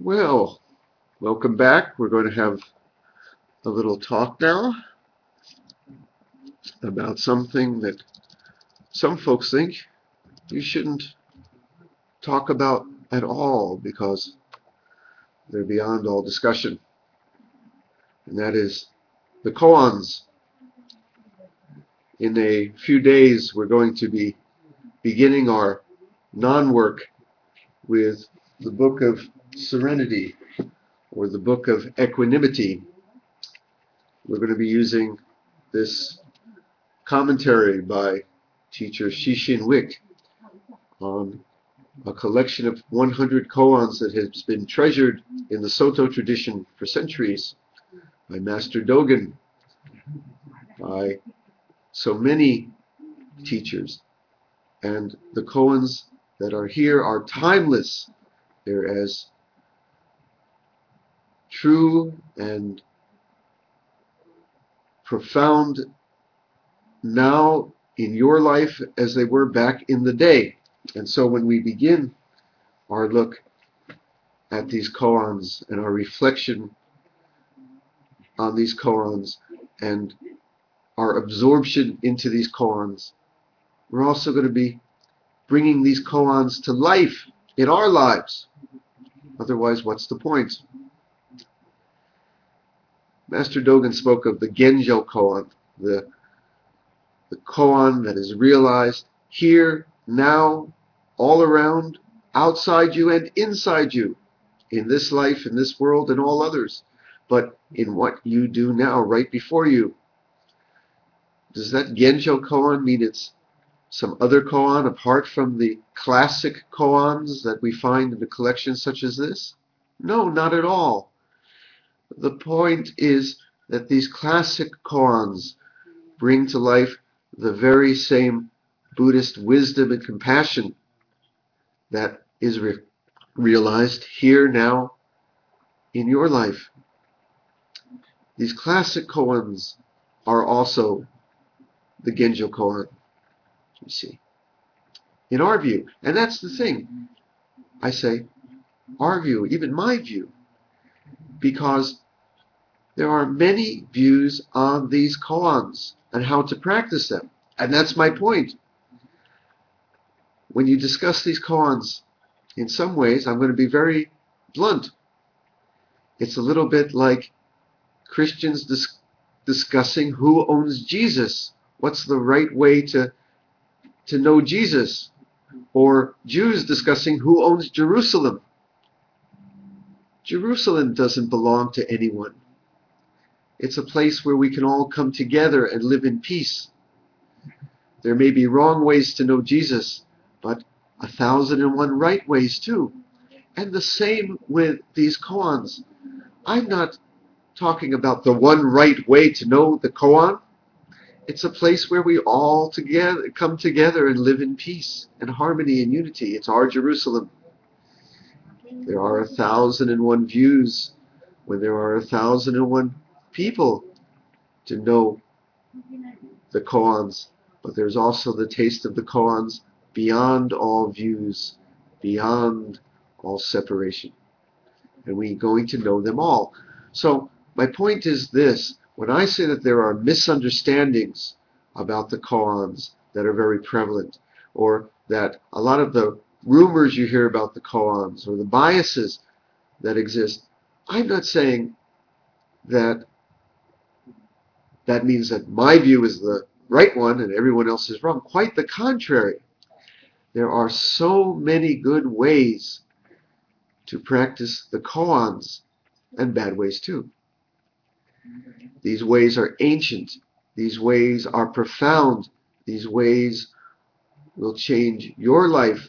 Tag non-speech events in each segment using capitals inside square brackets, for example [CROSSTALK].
Well, welcome back. We're going to have a little talk now about something that some folks think you shouldn't talk about at all because they're beyond all discussion. And that is the koans. In a few days, we're going to be beginning our non work with the book of Serenity or the Book of Equanimity. We're going to be using this commentary by teacher Shishin Wick on a collection of 100 koans that has been treasured in the Soto tradition for centuries by Master Dogen, by so many teachers. And the koans that are here are timeless. They're as true and profound now in your life as they were back in the day. And so when we begin our look at these koans and our reflection on these koans and our absorption into these koans, we're also going to be bringing these koans to life in our lives. Otherwise, what's the point? Master Dogen spoke of the Genjo koan, the, the koan that is realized here, now, all around, outside you and inside you, in this life, in this world, and all others, but in what you do now, right before you. Does that Genjo koan mean it's some other koan apart from the classic koans that we find in a collection such as this? No, not at all. The point is that these classic koans bring to life the very same Buddhist wisdom and compassion that is re realized here now in your life. These classic koans are also the Genjo koan, you see. In our view, and that's the thing, I say, our view, even my view, because there are many views on these koans and how to practice them. And that's my point. When you discuss these koans, in some ways, I'm going to be very blunt. It's a little bit like Christians dis discussing who owns Jesus. What's the right way to, to know Jesus? Or Jews discussing who owns Jerusalem. Jerusalem doesn't belong to anyone. It's a place where we can all come together and live in peace. There may be wrong ways to know Jesus, but a thousand and one right ways too. And the same with these koans. I'm not talking about the one right way to know the koan. It's a place where we all together come together and live in peace and harmony and unity. It's our Jerusalem. There are a thousand and one views when there are a thousand and one people to know the koans, but there's also the taste of the koans beyond all views, beyond all separation. And we're going to know them all. So my point is this, when I say that there are misunderstandings about the koans that are very prevalent, or that a lot of the rumors you hear about the koans, or the biases that exist, I'm not saying that that means that my view is the right one and everyone else is wrong. Quite the contrary. There are so many good ways to practice the koans and bad ways too. These ways are ancient. These ways are profound. These ways will change your life.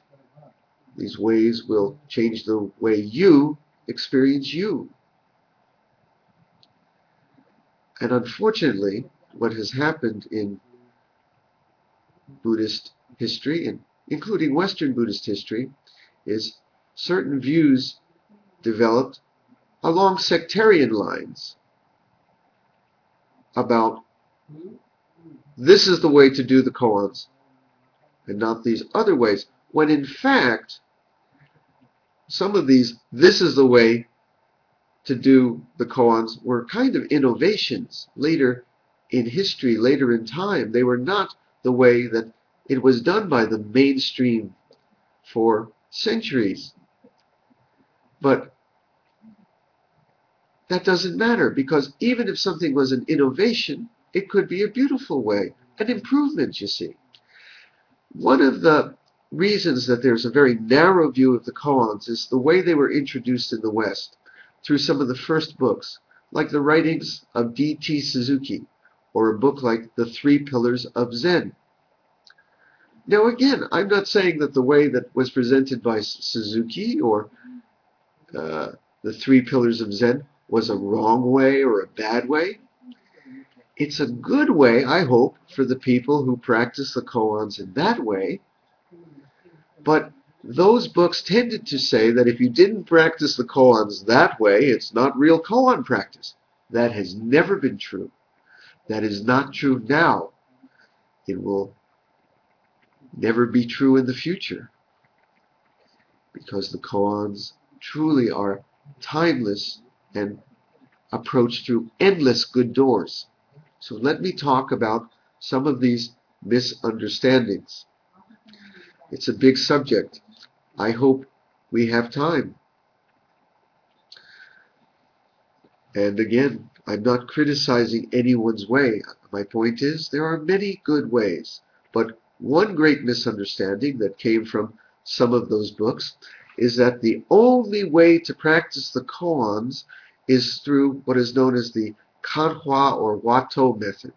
These ways will change the way you experience you. And unfortunately, what has happened in Buddhist history, and including Western Buddhist history, is certain views developed along sectarian lines about this is the way to do the koans and not these other ways, when in fact, some of these, this is the way to do the koans, were kind of innovations later in history, later in time. They were not the way that it was done by the mainstream for centuries. But that doesn't matter because even if something was an innovation, it could be a beautiful way, an improvement, you see. One of the reasons that there's a very narrow view of the koans is the way they were introduced in the West through some of the first books, like the writings of D.T. Suzuki, or a book like The Three Pillars of Zen. Now again, I'm not saying that the way that was presented by Suzuki or uh, The Three Pillars of Zen was a wrong way or a bad way. It's a good way, I hope, for the people who practice the koans in that way. But those books tended to say that if you didn't practice the koans that way, it's not real koan practice. That has never been true. That is not true now. It will never be true in the future. Because the koans truly are timeless and approach through endless good doors. So let me talk about some of these misunderstandings. It's a big subject. I hope we have time. And again, I'm not criticizing anyone's way. My point is, there are many good ways. But one great misunderstanding that came from some of those books is that the only way to practice the koans is through what is known as the Kanhwa or Wato method,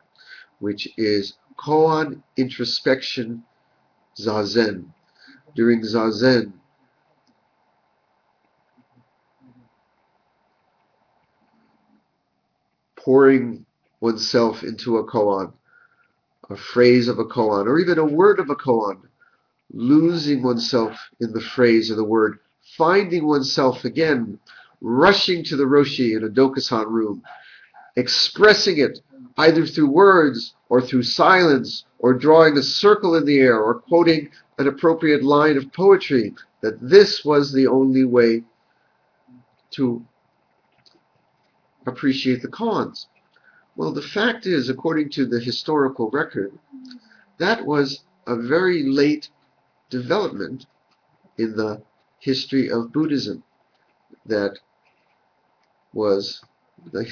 which is koan introspection zazen. During zazen, pouring oneself into a koan, a phrase of a koan, or even a word of a koan, losing oneself in the phrase or the word, finding oneself again rushing to the Roshi in a Dokusan room, expressing it either through words or through silence or drawing a circle in the air or quoting an appropriate line of poetry, that this was the only way to appreciate the koans. Well, the fact is, according to the historical record, that was a very late development in the history of Buddhism that was the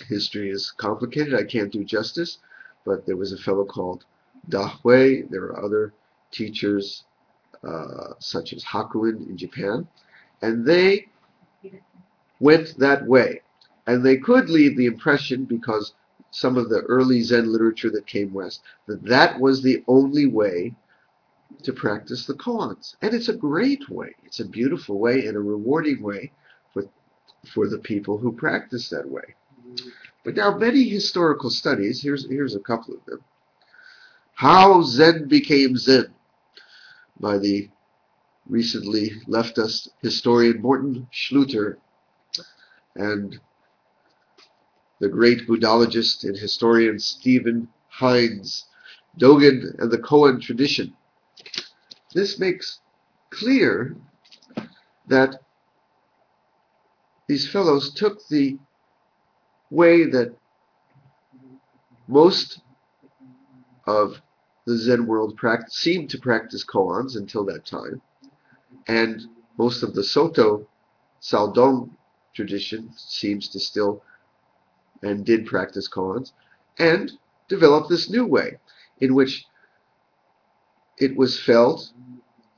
history is complicated. I can't do justice, but there was a fellow called Dahui. There are other teachers uh, such as Hakuin in Japan, and they went that way. And they could leave the impression, because some of the early Zen literature that came west, that that was the only way to practice the koans. And it's a great way. It's a beautiful way and a rewarding way for, for the people who practice that way. But now many historical studies, here's, here's a couple of them. How Zen Became Zen by the recently left us historian Morten Schlütter and the great Buddhologist and historian Steven Heine, Dogen and the Koan tradition. This makes clear that these fellows took the way that most of the Zen world seemed to practice koans until that time, and most of the Soto Caodong tradition seems to still and did practice koans, and developed this new way in which it was felt,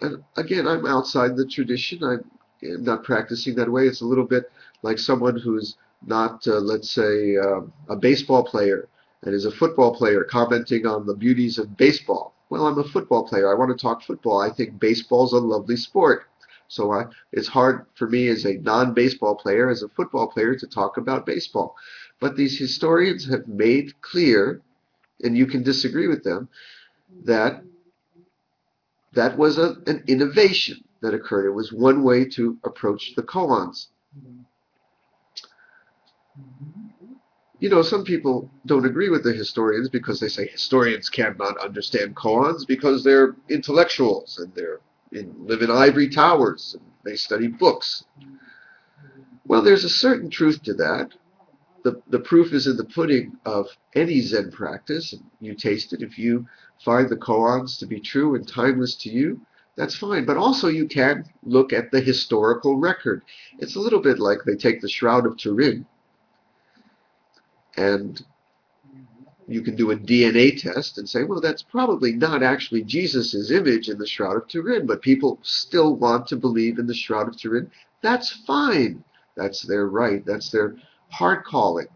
and again, I'm outside the tradition, I'm not practicing that way. It's a little bit like someone who's not, uh, let's say, uh, a baseball player and is a football player commenting on the beauties of baseball. Well, I'm a football player. I want to talk football. I think baseball's a lovely sport. So I, it's hard for me as a non-baseball player, as a football player, to talk about baseball. But these historians have made clear, and you can disagree with them, that that was a, an innovation that occurred. It was one way to approach the koans. You know, some people don't agree with the historians because they say historians cannot understand koans because they're intellectuals and they're in, live in ivory towers and they study books. Well, there's a certain truth to that. The, the proof is in the pudding of any Zen practice. You taste it. If you find the koans to be true and timeless to you, that's fine. But also you can look at the historical record. It's a little bit like they take the Shroud of Turin and you can do a DNA test and say, well, that's probably not actually Jesus' image in the Shroud of Turin, but people still want to believe in the Shroud of Turin. That's fine. That's their right. That's their heart calling.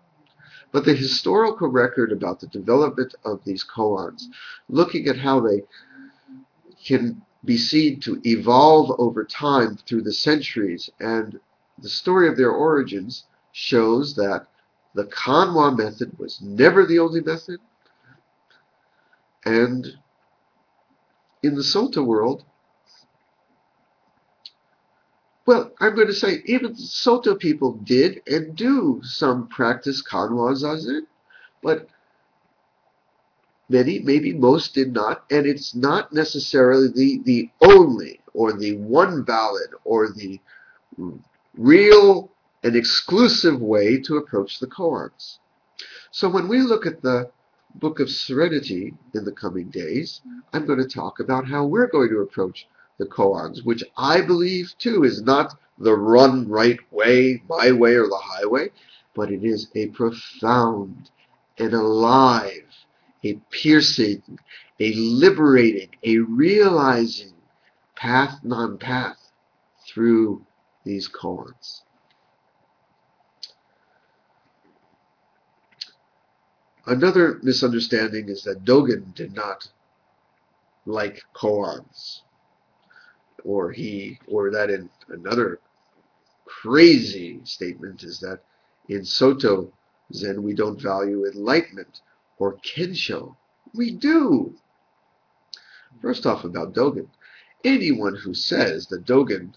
But the historical record about the development of these koans, looking at how they can be seen to evolve over time through the centuries, and the story of their origins shows that the Kanwa method was never the only method. And in the Soto world, well, I'm going to say even Soto people did and do some practice Kanwa Zazen, but many, maybe most did not, and it's not necessarily the, the only or the one valid or the real and exclusive way to approach the koans. So when we look at the Book of Serenity in the coming days, I'm going to talk about how we're going to approach the koans, which I believe too is not the run right way, my way or the highway, but it is a profound and alive, a piercing, a liberating, a realizing path non-path through these koans. Another misunderstanding is that Dogen did not like koans or he, or that in another crazy statement is that in Soto Zen we don't value enlightenment or Kensho. We do. First off, about Dogen. Anyone who says that Dogen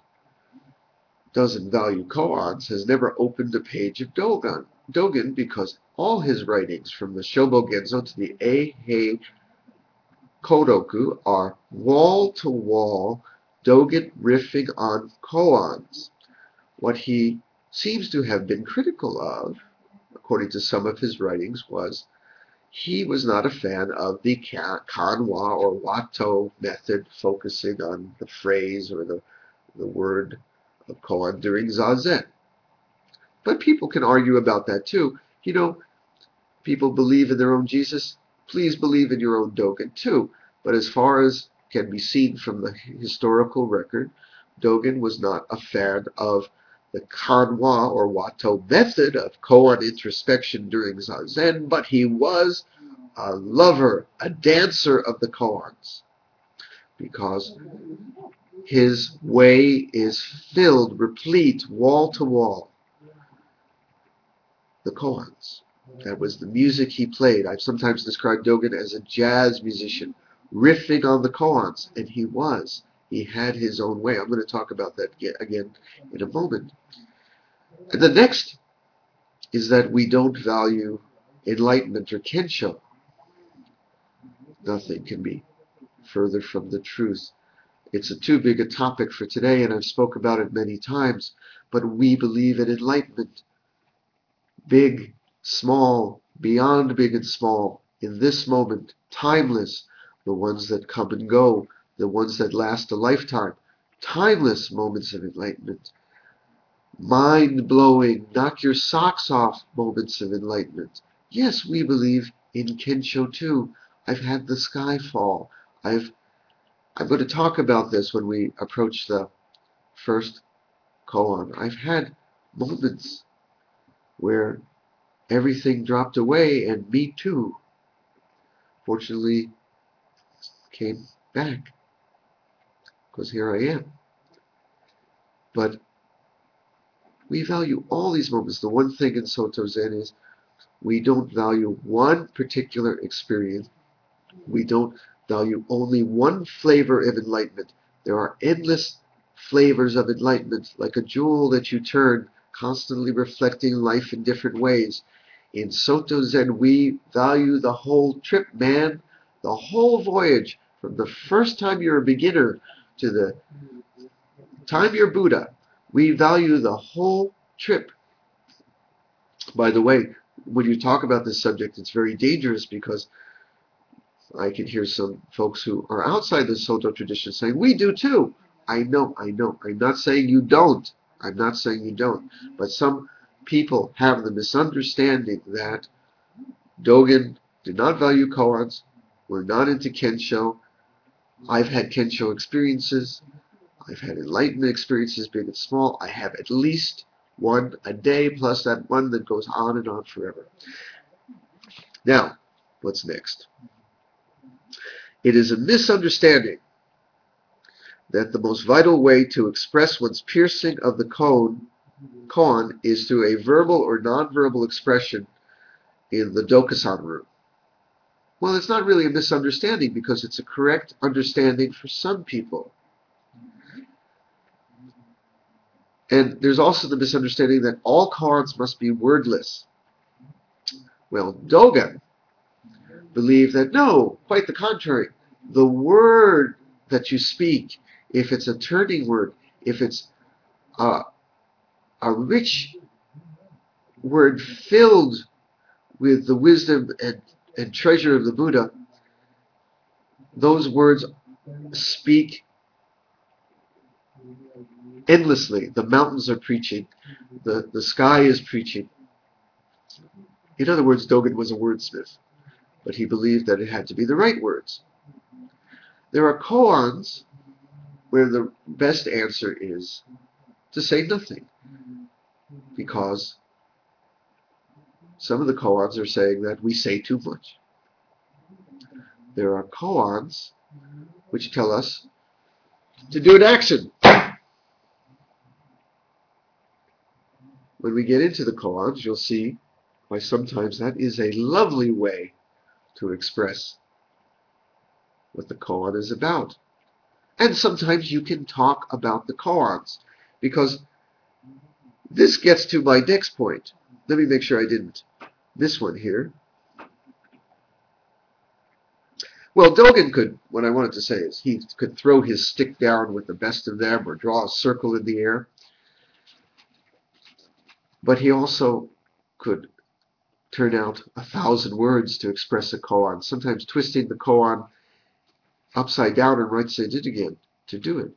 doesn't value koans has never opened a page of Dogen, Dogen because all his writings, from the Shobogenzo to the Eihei Koroku, are wall to wall Dogen riffing on koans. What he seems to have been critical of, according to some of his writings, was he was not a fan of the kanwa or wato method, focusing on the phrase or the, the word of koan during zazen. But people can argue about that too. You know, people believe in their own Jesus. Please believe in your own Dogen too. But as far as can be seen from the historical record, Dogen was not a fan of the Kanwa or Wato method of koan introspection during Zazen, but he was a lover, a dancer of the koans, because his way is filled, replete, wall to wall, the koans. That was the music he played. I've sometimes described Dogen as a jazz musician riffing on the koans, and he was. He had his own way. I'm going to talk about that again in a moment. And the next is that we don't value enlightenment or kensho. Nothing can be further from the truth. It's a too big a topic for today, and I've spoke about it many times, but we believe in enlightenment. Big, small, beyond big and small, in this moment, timeless, the ones that come and go, the ones that last a lifetime, timeless moments of enlightenment, mind blowing, knock your socks off moments of enlightenment. Yes, we believe in Kensho too. I've had the sky fall. I've I'm going to talk about this when we approach the first koan. I've had moments where everything dropped away and me too. Fortunately, came back because here I am. But we value all these moments. The one thing in Soto Zen is we don't value one particular experience. We don't value only one flavor of enlightenment. There are endless flavors of enlightenment, like a jewel that you turn, constantly reflecting life in different ways. In Soto Zen, we value the whole trip, man, the whole voyage, from the first time you're a beginner to the time you're Buddha. We value the whole trip. By the way, when you talk about this subject, it's very dangerous because I can hear some folks who are outside the Soto tradition saying, we do too. I know, I know. I'm not saying you don't. I'm not saying you don't. But some people have the misunderstanding that Dogen did not value koans, we're not into Kensho. I've had Kensho experiences. I've had enlightenment experiences, big and small. I have at least one a day, plus that one that goes on and on forever. Now, what's next? It is a misunderstanding that the most vital way to express one's piercing of the cone, koan is through a verbal or nonverbal expression in the Dokusan room. Well, it's not really a misunderstanding because it's a correct understanding for some people. And there's also the misunderstanding that all koans must be wordless. Well, Dogen believed that no, quite the contrary. The word that you speak if it's a turning word, if it's a, a rich word filled with the wisdom and, and treasure of the Buddha, those words speak endlessly. The mountains are preaching, the, the sky is preaching. In other words, Dogen was a wordsmith, but he believed that it had to be the right words. There are koans where the best answer is to say nothing. Because some of the koans are saying that we say too much. There are koans which tell us to do an action. When we get into the koans, you'll see why sometimes that is a lovely way to express what the koan is about. And sometimes you can talk about the koans because this gets to my next point. Let me make sure I didn't. This one here. Well, Dogen could, what I wanted to say is he could throw his stick down with the best of them or draw a circle in the air. But he also could turn out a thousand words to express a koan, sometimes twisting the koan upside down and right side sided again to do it.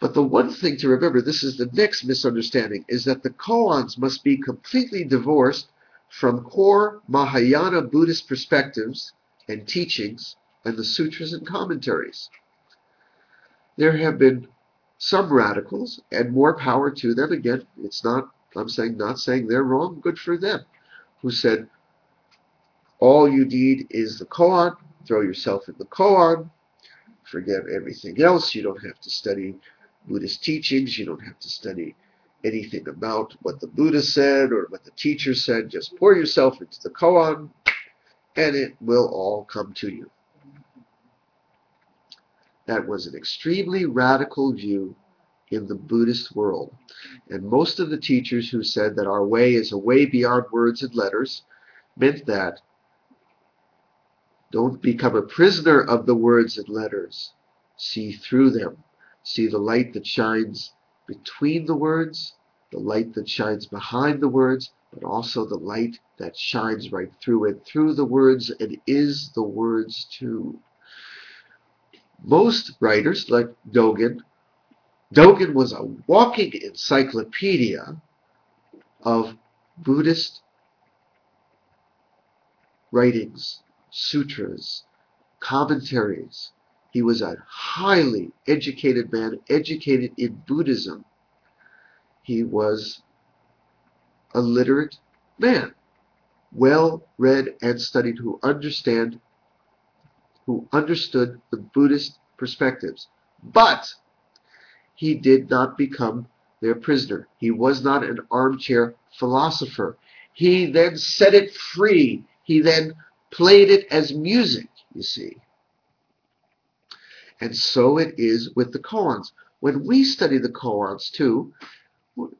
But the one thing to remember, this is the next misunderstanding, is that the koans must be completely divorced from core Mahayana Buddhist perspectives and teachings and the sutras and commentaries. There have been some radicals, and more power to them. Again, it's not, I'm saying, not saying they're wrong, good for them, who said, all you need is the koan, throw yourself in the koan, forget everything else. You don't have to study Buddhist teachings. You don't have to study anything about what the Buddha said or what the teacher said. Just pour yourself into the koan and it will all come to you. That was an extremely radical view in the Buddhist world. And most of the teachers who said that our way is a way beyond words and letters meant that don't become a prisoner of the words and letters. See through them. See the light that shines between the words, the light that shines behind the words, but also the light that shines right through and through the words and is the words too. Most writers, like Dogen, Dogen was a walking encyclopedia of Buddhist writings sutras, commentaries. He was a highly educated man, educated in Buddhism. He was a literate man, well read and studied, who understand, who understood the Buddhist perspectives. But he did not become their prisoner. He was not an armchair philosopher. He then set it free. He then played it as music, you see. And so it is with the koans. When we study the koans too,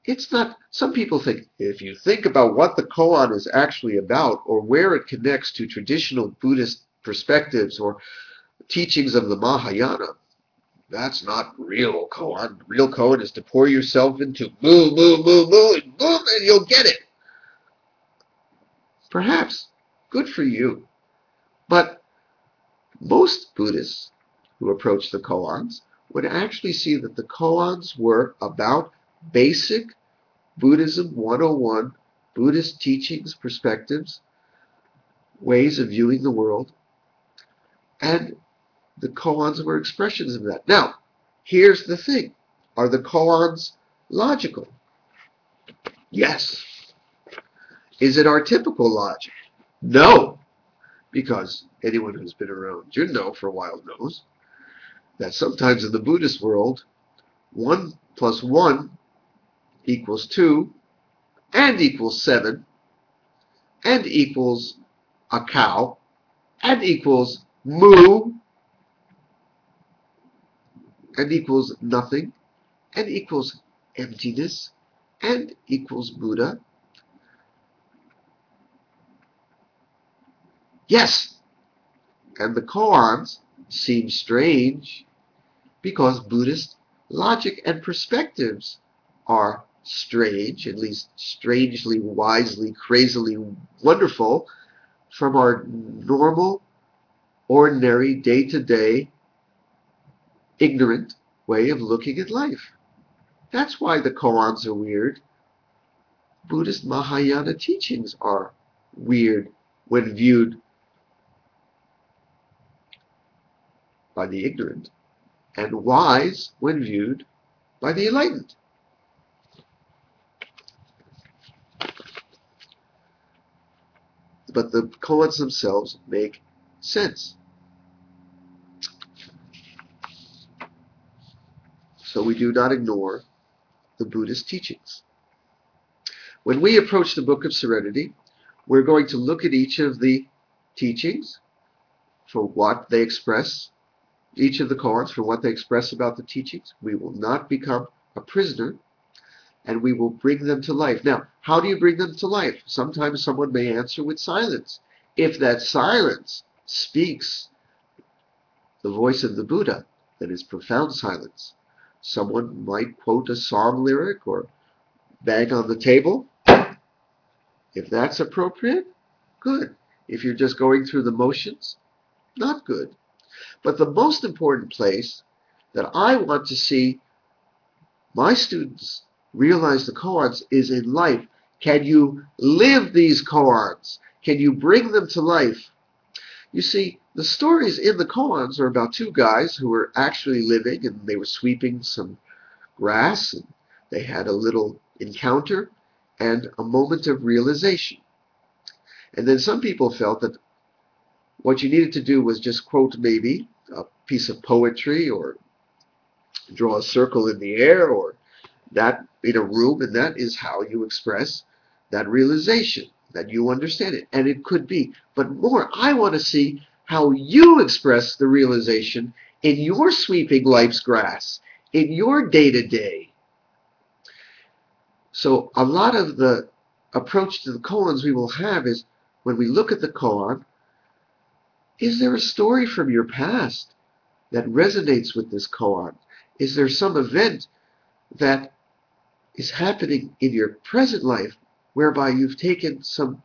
it's not, some people think, if you think about what the koan is actually about or where it connects to traditional Buddhist perspectives or teachings of the Mahayana, That's not real koan. Real koan is to pour yourself into moo, moo, moo, moo, and boom, and you'll get it. Perhaps. Good for you. But most Buddhists who approach the koans would actually see that the koans were about basic Buddhism 101, Buddhist teachings, perspectives, ways of viewing the world, and the koans were expressions of that. Now, here's the thing. Are the koans logical? Yes. Is it our typical logic? No. Because anyone who's been around Jundo for a while knows that sometimes in the Buddhist world, 1 plus 1 equals 2 and equals 7 and equals a cow and equals moo and equals nothing and equals emptiness and equals Buddha. Yes, and the koans seem strange because Buddhist logic and perspectives are strange, at least strangely, wisely, crazily wonderful from our normal, ordinary, day to day, ignorant way of looking at life. That's why the koans are weird. Buddhist Mahayana teachings are weird when viewed by the ignorant, and wise when viewed by the enlightened. But the koans themselves make sense. So we do not ignore the Buddhist teachings. When we approach the Book of Serenity, we're going to look at each of the teachings for what they express each of the koans for what they express about the teachings. We will not become a prisoner and we will bring them to life. Now, how do you bring them to life? Sometimes someone may answer with silence. If that silence speaks the voice of the Buddha, then it's profound silence. Someone might quote a psalm lyric or bang on the table. If that's appropriate, good. If you're just going through the motions, not good. But the most important place that I want to see my students realize the koans is in life. Can you live these koans? Can you bring them to life? You see, the stories in the koans are about two guys who were actually living and they were sweeping some grass and they had a little encounter and a moment of realization. And then some people felt that what you needed to do was just quote maybe a piece of poetry or draw a circle in the air or that in a room, and that is how you express that realization that you understand it. And it could be. But more, I want to see how you express the realization in your sweeping life's grass, in your day to day. So, a lot of the approach to the koans we will have is when we look at the koan, is there a story from your past that resonates with this koan? Is there some event that is happening in your present life whereby you've taken some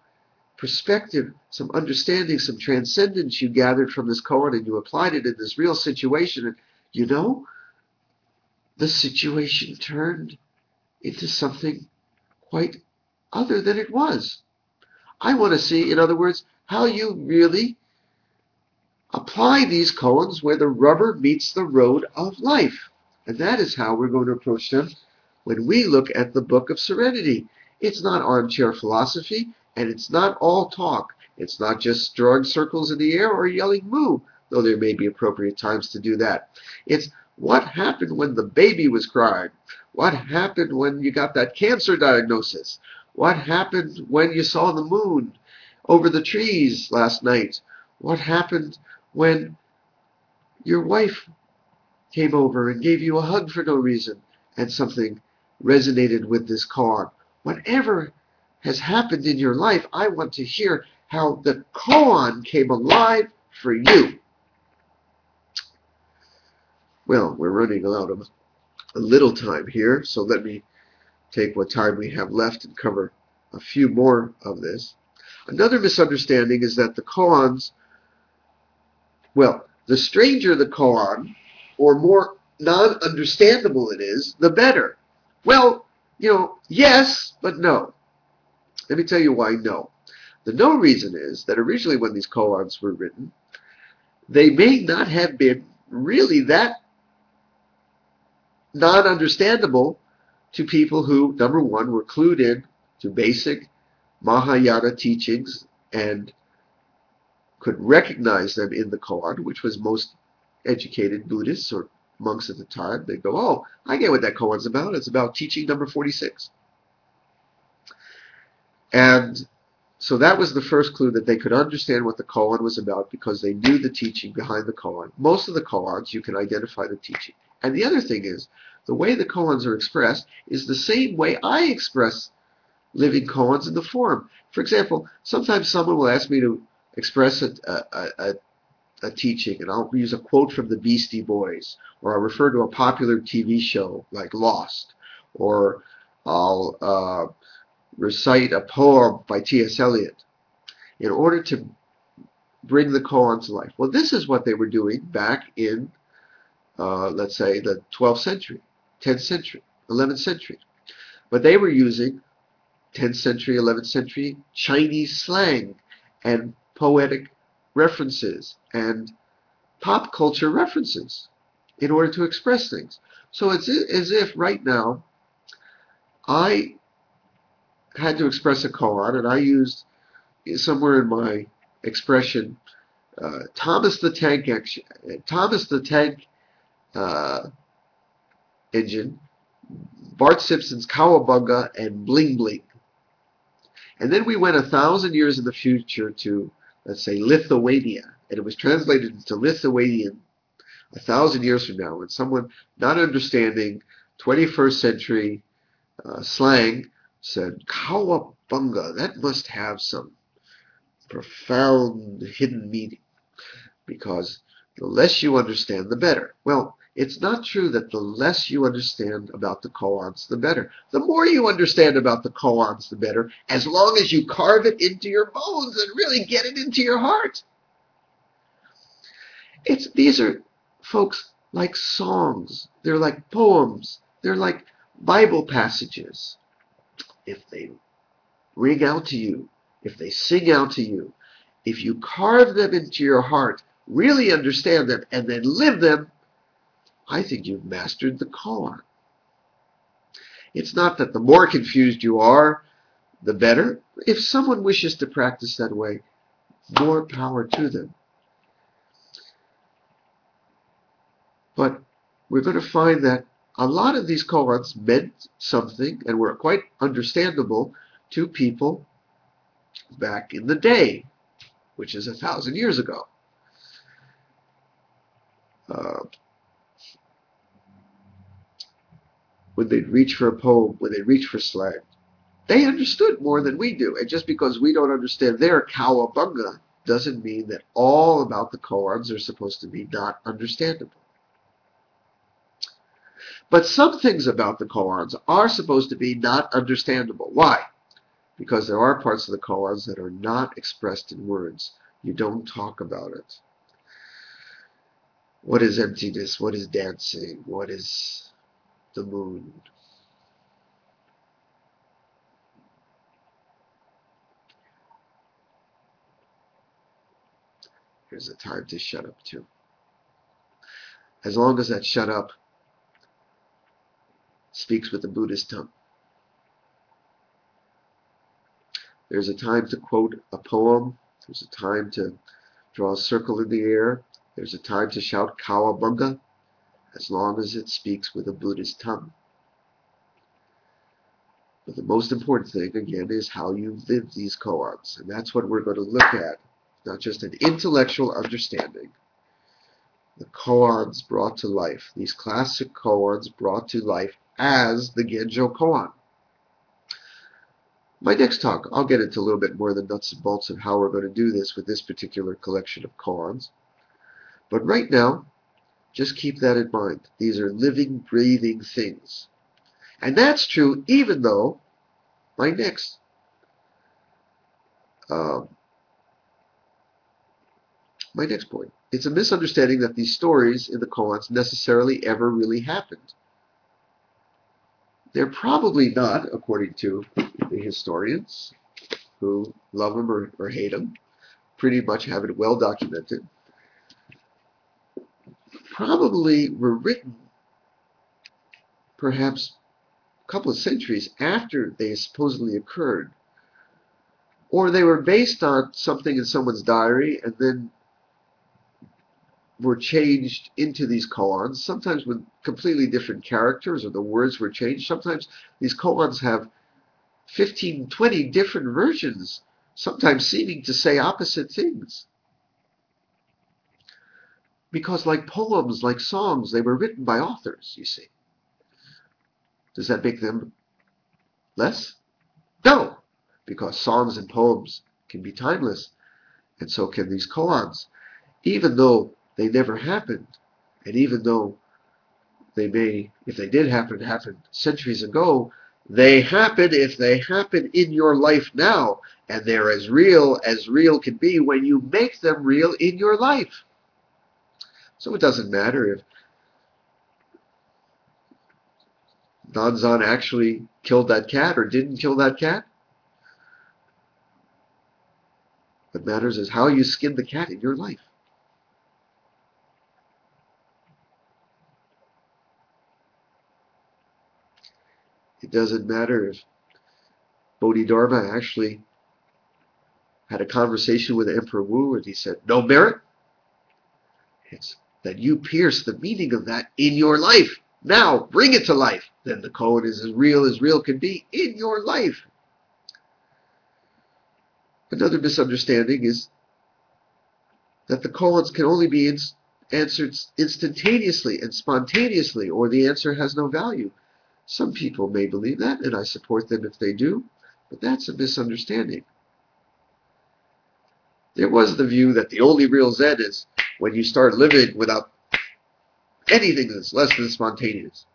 perspective, some understanding, some transcendence you gathered from this koan and you applied it in this real situation and you know the situation turned into something quite other than it was. I want to see, in other words, how you really apply these koans where the rubber meets the road of life. And that is how we're going to approach them when we look at the Book of Serenity. It's not armchair philosophy, and it's not all talk. It's not just drawing circles in the air or yelling moo, though there may be appropriate times to do that. It's what happened when the baby was crying? What happened when you got that cancer diagnosis? What happened when you saw the moon over the trees last night? What happened when your wife came over and gave you a hug for no reason and something resonated with this koan. Whatever has happened in your life, I want to hear how the koan came alive for you. Well, we're running out of a little time here, so let me take what time we have left and cover a few more of this. Another misunderstanding is that the koans, well, the stranger the koan, or more non-understandable it is, the better. Well, you know, yes, but no. Let me tell you why no. The no reason is that originally when these koans were written, they may not have been really that non-understandable to people who, number one, were clued in to basic Mahayana teachings and could recognize them in the koan, which was most educated Buddhists or monks at the time. they'd go, oh, I get what that koan's about. It's about teaching number 46. And so that was the first clue that they could understand what the koan was about because they knew the teaching behind the koan. Most of the koans, you can identify the teaching. And the other thing is, the way the koans are expressed is the same way I express living koans in the form. For example, sometimes someone will ask me to express a, a, a, a, teaching, and I'll use a quote from the Beastie Boys, or I'll refer to a popular TV show like Lost, or I'll uh, recite a poem by T.S. Eliot in order to bring the koan to life. Well, this is what they were doing back in, uh, let's say, the 12th century, 10th century, 11th century. But they were using 10th century, 11th century Chinese slang and poetic references and pop culture references in order to express things. So it's as if right now I had to express a koan and I used somewhere in my expression uh, Thomas the Tank Thomas the Tank uh, engine, Bart Simpson's Cowabunga, and Bling Bling. And then we went a thousand years in the future to, let's say, Lithuania, and it was translated into Lithuanian a thousand years from now, and someone not understanding 21st century uh, slang said, Cowabunga, that must have some profound hidden meaning, because the less you understand, the better. Well, it's not true that the less you understand about the koans, the better. The more you understand about the koans, the better, as long as you carve it into your bones and really get it into your heart. It's These are, folks, like songs. They're like poems. They're like Bible passages. If they ring out to you, if they sing out to you, if you carve them into your heart, really understand them, and then live them, I think you've mastered the koan. It's not that the more confused you are, the better. If someone wishes to practice that way, more power to them. But we're going to find that a lot of these koans meant something and were quite understandable to people back in the day, which is a thousand years ago. Uh, when they'd reach for a poem, when they reach for slang. They understood more than we do. And just because we don't understand their cowabunga doesn't mean that all about the koans are supposed to be not understandable. But some things about the koans are supposed to be not understandable. Why? Because there are parts of the koans that are not expressed in words. You don't talk about it. What is emptiness? What is dancing? What is the moon. Here's a time to shut up too. As long as that shut up speaks with the Buddhist tongue. There's a time to quote a poem. There's a time to draw a circle in the air. There's a time to shout Cowabunga as long as it speaks with a Buddhist tongue. But the most important thing, again, is how you live these koans. And that's what we're going to look at. Not just an intellectual understanding. The koans brought to life. These classic koans brought to life as the Genjo koan. My next talk, I'll get into a little bit more of the nuts and bolts of how we're going to do this with this particular collection of koans. But right now, Just keep that in mind. These are living, breathing things. And that's true even though my next um, my next point. It's a misunderstanding that these stories in the koans necessarily ever really happened. They're probably not, according to the historians who love them or, or hate them, pretty much have it well documented. Probably were written perhaps a couple of centuries after they supposedly occurred. Or they were based on something in someone's diary and then were changed into these koans, sometimes with completely different characters or the words were changed. Sometimes these koans have 15, 20 different versions, sometimes seeming to say opposite things. Because like poems, like songs, they were written by authors, you see. Does that make them less? No, because songs and poems can be timeless, and so can these koans. Even though they never happened. And even though they may, if they did happen, happen centuries ago, they happen if they happen in your life now. And they're as real as real can be when you make them real in your life. So it doesn't matter if Nansen actually killed that cat or didn't kill that cat. What matters is how you skin the cat in your life. It doesn't matter if Bodhidharma actually had a conversation with Emperor Wu and he said, No merit. It's that you pierce the meaning of that in your life. Now, bring it to life. Then the koan is as real as real can be in your life. Another misunderstanding is that the koans can only be answered instantaneously and spontaneously, or the answer has no value. Some people may believe that, and I support them if they do, but that's a misunderstanding. There was the view that the only real Zen is when you start living without anything that's less than spontaneous.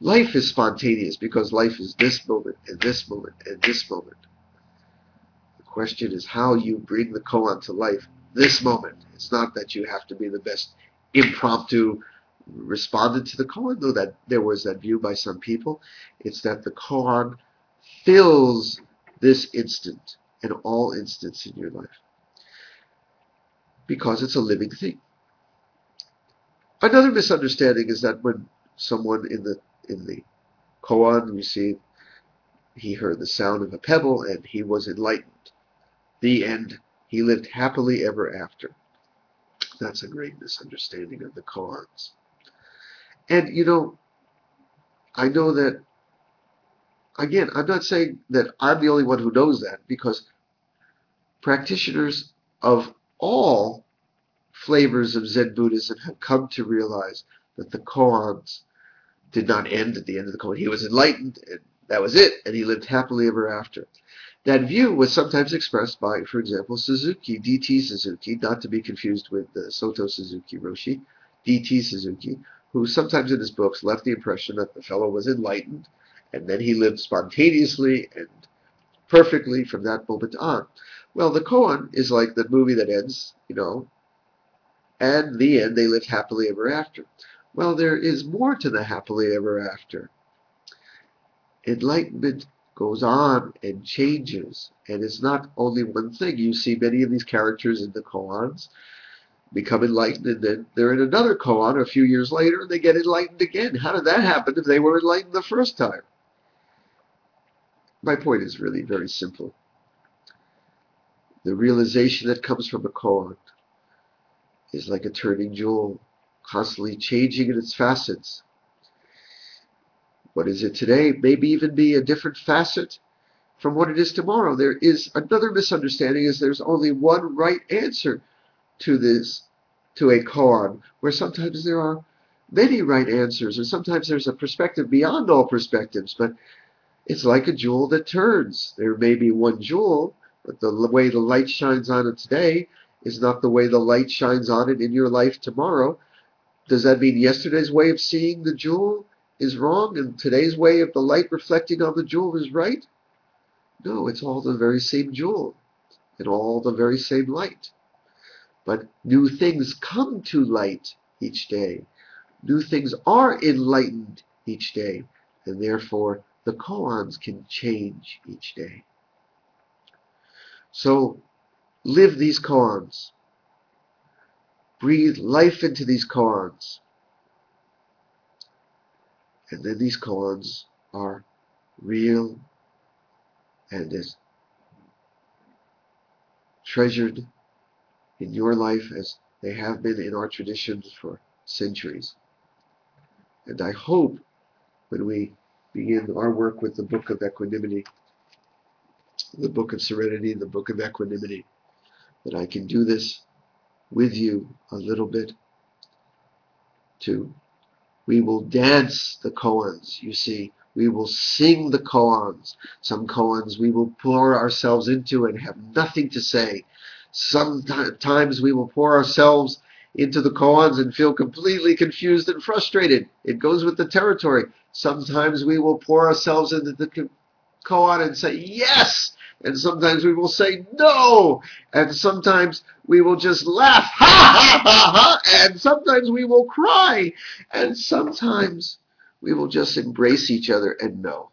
Life is spontaneous because life is this moment and this moment and this moment. The question is how you bring the koan to life this moment. It's not that you have to be the best impromptu responded to the koan, though that there was that view by some people. It's that the koan fills this instant and all instants in your life because it's a living thing. Another misunderstanding is that when someone in the in the koan received, he heard the sound of a pebble and he was enlightened. The end. He lived happily ever after. That's a great misunderstanding of the koans. And, you know, I know that, again, I'm not saying that I'm the only one who knows that because practitioners of all flavors of Zen Buddhism have come to realize that the koans did not end at the end of the koan. He was enlightened, and that was it, and he lived happily ever after. That view was sometimes expressed by, for example, Suzuki, D.T. Suzuki, not to be confused with uh, Soto Suzuki Roshi, D.T. Suzuki, who sometimes in his books left the impression that the fellow was enlightened and then he lived spontaneously and perfectly from that moment on. Well, the koan is like the movie that ends, you know, and the end they live happily ever after. Well, there is more to the happily ever after. Enlightenment goes on and changes, and it's not only one thing. You see many of these characters in the koans become enlightened, and then they're in another koan a few years later, and they get enlightened again. How did that happen if they were enlightened the first time? My point is really very simple. The realization that comes from a koan is like a turning jewel, constantly changing in its facets. What is it today? Maybe even be a different facet from what it is tomorrow. There is another misunderstanding is there's only one right answer to this, to a koan, where sometimes there are many right answers, or sometimes there's a perspective beyond all perspectives, but it's like a jewel that turns. There may be one jewel, but the way the light shines on it today is not the way the light shines on it in your life tomorrow, does that mean yesterday's way of seeing the jewel is wrong and today's way of the light reflecting on the jewel is right? No, it's all the very same jewel and all the very same light. But new things come to light each day. New things are enlightened each day, and therefore the koans can change each day. So live these koans. Breathe life into these koans. And then these koans are real and as treasured in your life as they have been in our traditions for centuries. And I hope when we begin our work with the Book of Equanimity, the Book of Serenity, the Book of Equanimity, that I can do this with you a little bit to we will dance the koans, you see. We will sing the koans. Some koans we will pour ourselves into and have nothing to say. Sometimes we will pour ourselves into the koans and feel completely confused and frustrated. It goes with the territory. Sometimes we will pour ourselves into the koan and say, yes! And sometimes we will say, no! And sometimes we will just laugh, [LAUGHS] ha ha ha ha! And sometimes we will cry. And sometimes we will just embrace each other and know.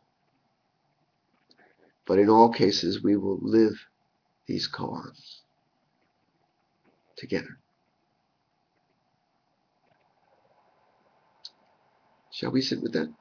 But in all cases, we will live these koans together. Shall we sit with that?